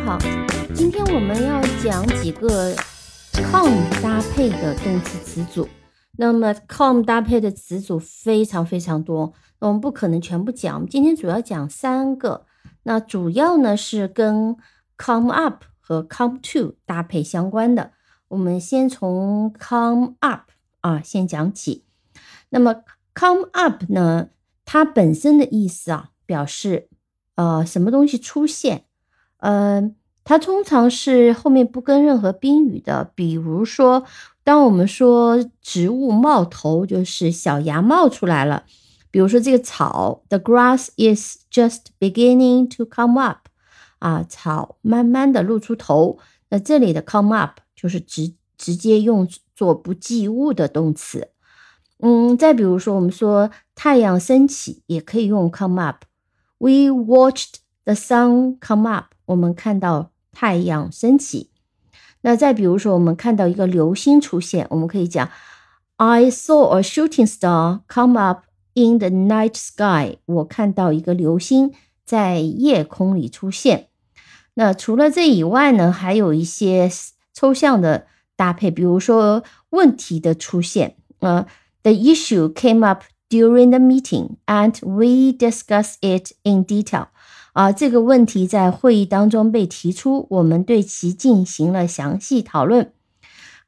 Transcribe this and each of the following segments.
好，今天我们要讲几个 come 搭配的动词词组。那么 come 搭配的词组非常非常多，我们不可能全部讲。我们今天主要讲三个，那主要呢是跟 come up 和 come to 搭配相关的。我们先从 come up 啊先讲起。那么 come up 呢，它本身的意思啊，表示呃什么东西出现。嗯，它通常是后面不跟任何宾语的，比如说，当我们说植物冒头，就是小芽冒出来了。比如说这个草，the grass is just beginning to come up，啊，草慢慢的露出头。那这里的 come up 就是直直接用作不及物的动词。嗯，再比如说，我们说太阳升起，也可以用 come up。We watched the sun come up。我们看到太阳升起，那再比如说，我们看到一个流星出现，我们可以讲：I saw a shooting star come up in the night sky。我看到一个流星在夜空里出现。那除了这以外呢，还有一些抽象的搭配，比如说问题的出现。呃，The issue came up during the meeting, and we discussed it in detail. 啊，这个问题在会议当中被提出，我们对其进行了详细讨论。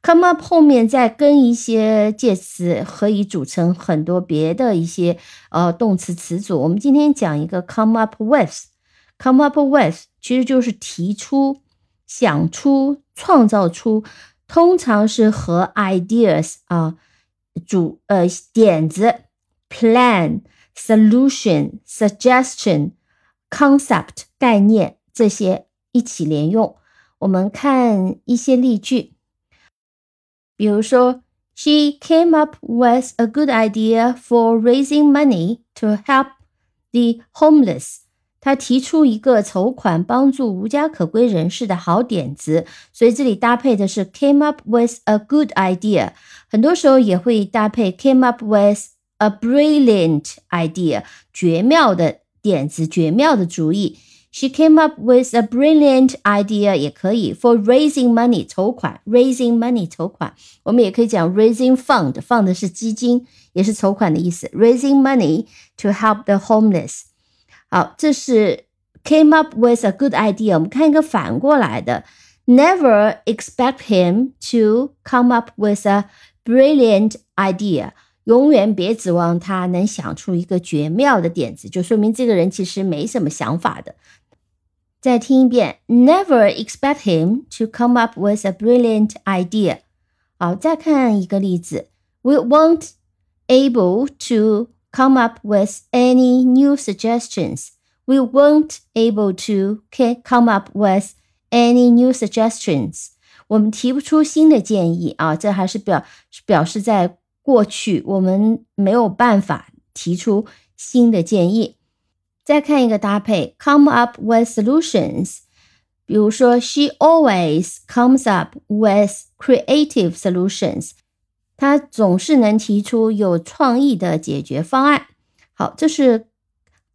Come up 后面再跟一些介词，可以组成很多别的一些呃动词词组。我们今天讲一个 come up with，come up with 其实就是提出、想出、创造出，通常是和 ideas 啊主呃点子、plan、solution、suggestion。concept 概念这些一起连用。我们看一些例句，比如说，She came up with a good idea for raising money to help the homeless。她提出一个筹款帮助无家可归人士的好点子，所以这里搭配的是 came up with a good idea。很多时候也会搭配 came up with a brilliant idea，绝妙的。 点子绝妙的主意，She came up with a brilliant idea，也可以 for raising money 筹款，raising money 筹款，我们也可以讲 raising fund，fund 是基金，也是筹款的意思，raising money to help the homeless。好，这是 came up with a good idea。我们看一个反过来的，never expect him to come up with a brilliant idea。 永远别指望他能想出一个绝妙的点子，就说明这个人其实没什么想法的。再听一遍，Never expect him to come up with a brilliant idea。好，再看一个例子，We won't able to come up with any new suggestions. We won't able to come up with any new suggestions. 我们提不出新的建议啊，这还是表表示在。 过去我们没有办法提出新的建议。再看一个搭配，come up with solutions。比如说，She always comes up with creative solutions。她总是能提出有创意的解决方案。好，这是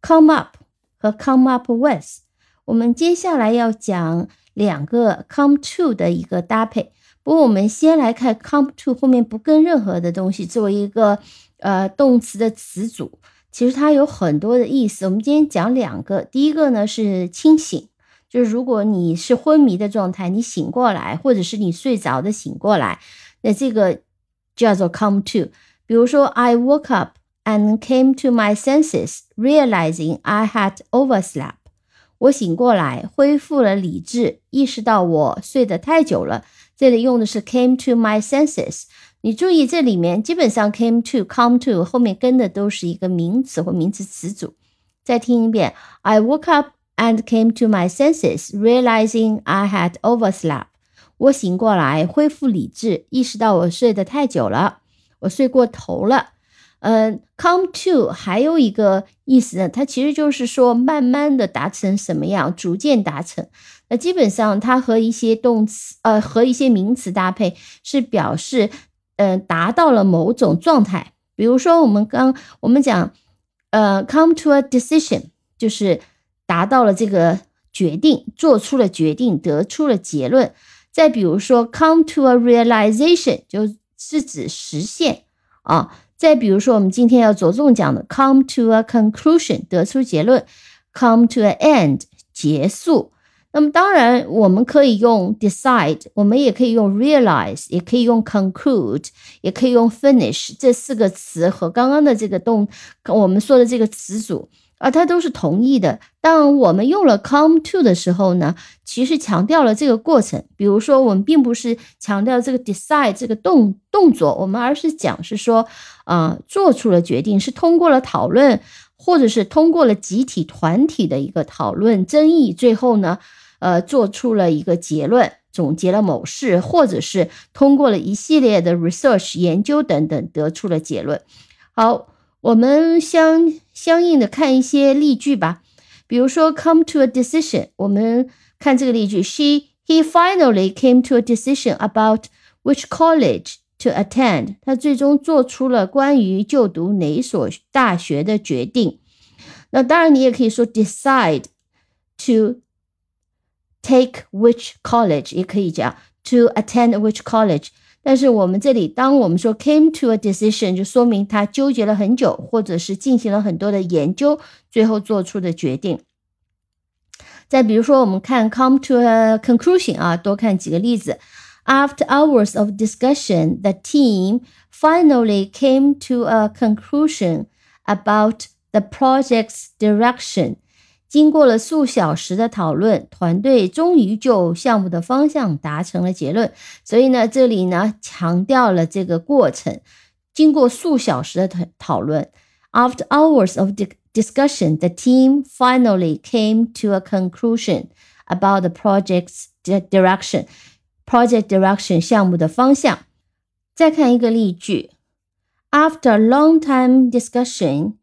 come up 和 come up with。我们接下来要讲两个 come to 的一个搭配。不过，我们先来看 come to 后面不跟任何的东西作为一个呃动词的词组，其实它有很多的意思。我们今天讲两个，第一个呢是清醒，就是如果你是昏迷的状态，你醒过来，或者是你睡着的醒过来，那这个叫做 come to。比如说，I woke up and came to my senses, realizing I had overslept。我醒过来，恢复了理智，意识到我睡得太久了。这里用的是 came to my senses。你注意这里面基本上 came to come to 后面跟的都是一个名词或名词词组。再听一遍，I woke up and came to my senses, realizing I had overslept。我醒过来，恢复理智，意识到我睡得太久了，我睡过头了。嗯，come to 还有一个意思呢，它其实就是说慢慢的达成什么样，逐渐达成。那基本上它和一些动词，呃，和一些名词搭配，是表示，嗯，达到了某种状态。比如说我们刚我们讲，呃，come to a decision，就是达到了这个决定，做出了决定，得出了结论。再比如说，come to a realization 就是指实现啊。再比如说，我们今天要着重讲的，come to a conclusion 得出结论，come to an end 结束。那么当然，我们可以用 decide，我们也可以用 realize，也可以用 conclude，也可以用 finish 这四个词和刚刚的这个动我们说的这个词组。啊，它都是同义的。当我们用了 come to 的时候呢，其实强调了这个过程。比如说，我们并不是强调这个 decide 这个动动作，我们而是讲是说，啊，做出了决定，是通过了讨论，或者是通过了集体团体的一个讨论争议，最后呢，呃，做出了一个结论，总结了某事，或者是通过了一系列的 research 研究等等，得出了结论。好。我们相相应的看一些例句吧，比如说 come to a decision，我们看这个例句，she he finally came to a decision about which college to attend，他最终做出了关于就读哪所大学的决定。那当然，你也可以说 decide to take which college，也可以讲 to attend which college。但是我们这里，当我们说 came to a decision，就说明他纠结了很久，或者是进行了很多的研究，最后做出的决定。再比如说，我们看 come to a conclusion 啊，多看几个例子。After hours of discussion, the team finally came to a conclusion about the project's direction. 经过了数小时的讨论，团队终于就项目的方向达成了结论。所以呢，这里呢强调了这个过程。经过数小时的讨讨论，After hours of discussion, the team finally came to a conclusion about the project's direction. Project direction 项目的方向。再看一个例句：After a long time discussion,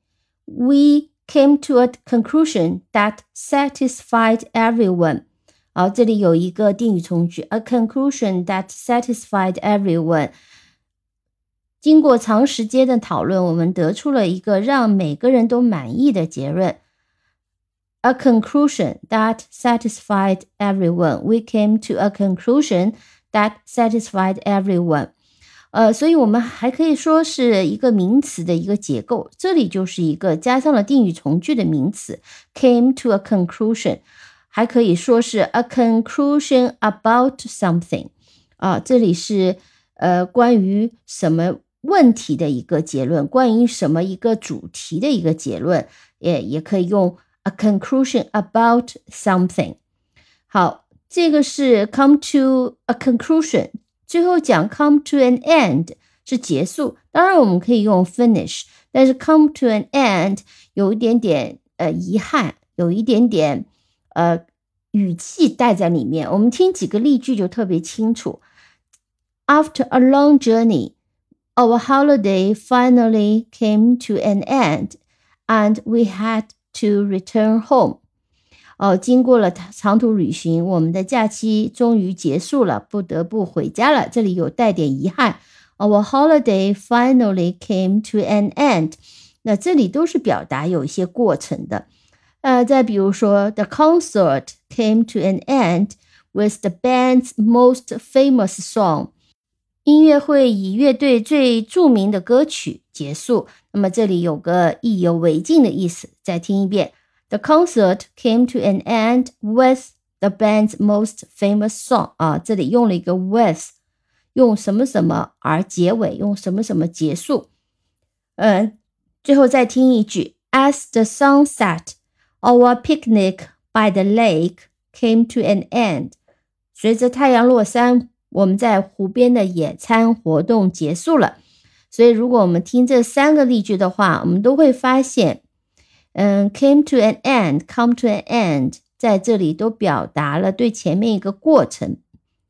we came to a conclusion that satisfied everyone。好，这里有一个定语从句，a conclusion that satisfied everyone。经过长时间的讨论，我们得出了一个让每个人都满意的结论。A conclusion that satisfied everyone. We came to a conclusion that satisfied everyone. 呃，所以我们还可以说是一个名词的一个结构，这里就是一个加上了定语从句的名词，came to a conclusion，还可以说是 a conclusion about something，啊，这里是呃关于什么问题的一个结论，关于什么一个主题的一个结论，也也可以用 a conclusion about something。好，这个是 come to a conclusion。最后讲 come to an end 是结束，当然我们可以用 finish，但是 come to an end 有一点点呃遗憾，有一点点呃语气带在里面。我们听几个例句就特别清楚。After a long journey, our holiday finally came to an end, and we had to return home. 哦，经过了长途旅行，我们的假期终于结束了，不得不回家了。这里有带点遗憾。Our holiday finally came to an end。那这里都是表达有一些过程的。呃，再比如说，The concert came to an end with the band's most famous song。音乐会以乐队最著名的歌曲结束。那么这里有个意犹未尽的意思。再听一遍。The concert came to an end with the band's most famous song 啊，这里用了一个 with，用什么什么而结尾，用什么什么结束。嗯，最后再听一句：As the sun set, our picnic by the lake came to an end。随着太阳落山，我们在湖边的野餐活动结束了。所以，如果我们听这三个例句的话，我们都会发现。嗯，came to an end，come to an end，在这里都表达了对前面一个过程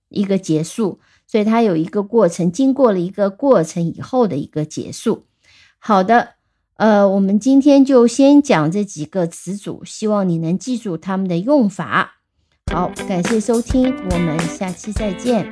一个结束，所以它有一个过程，经过了一个过程以后的一个结束。好的，呃，我们今天就先讲这几个词组，希望你能记住它们的用法。好，感谢收听，我们下期再见。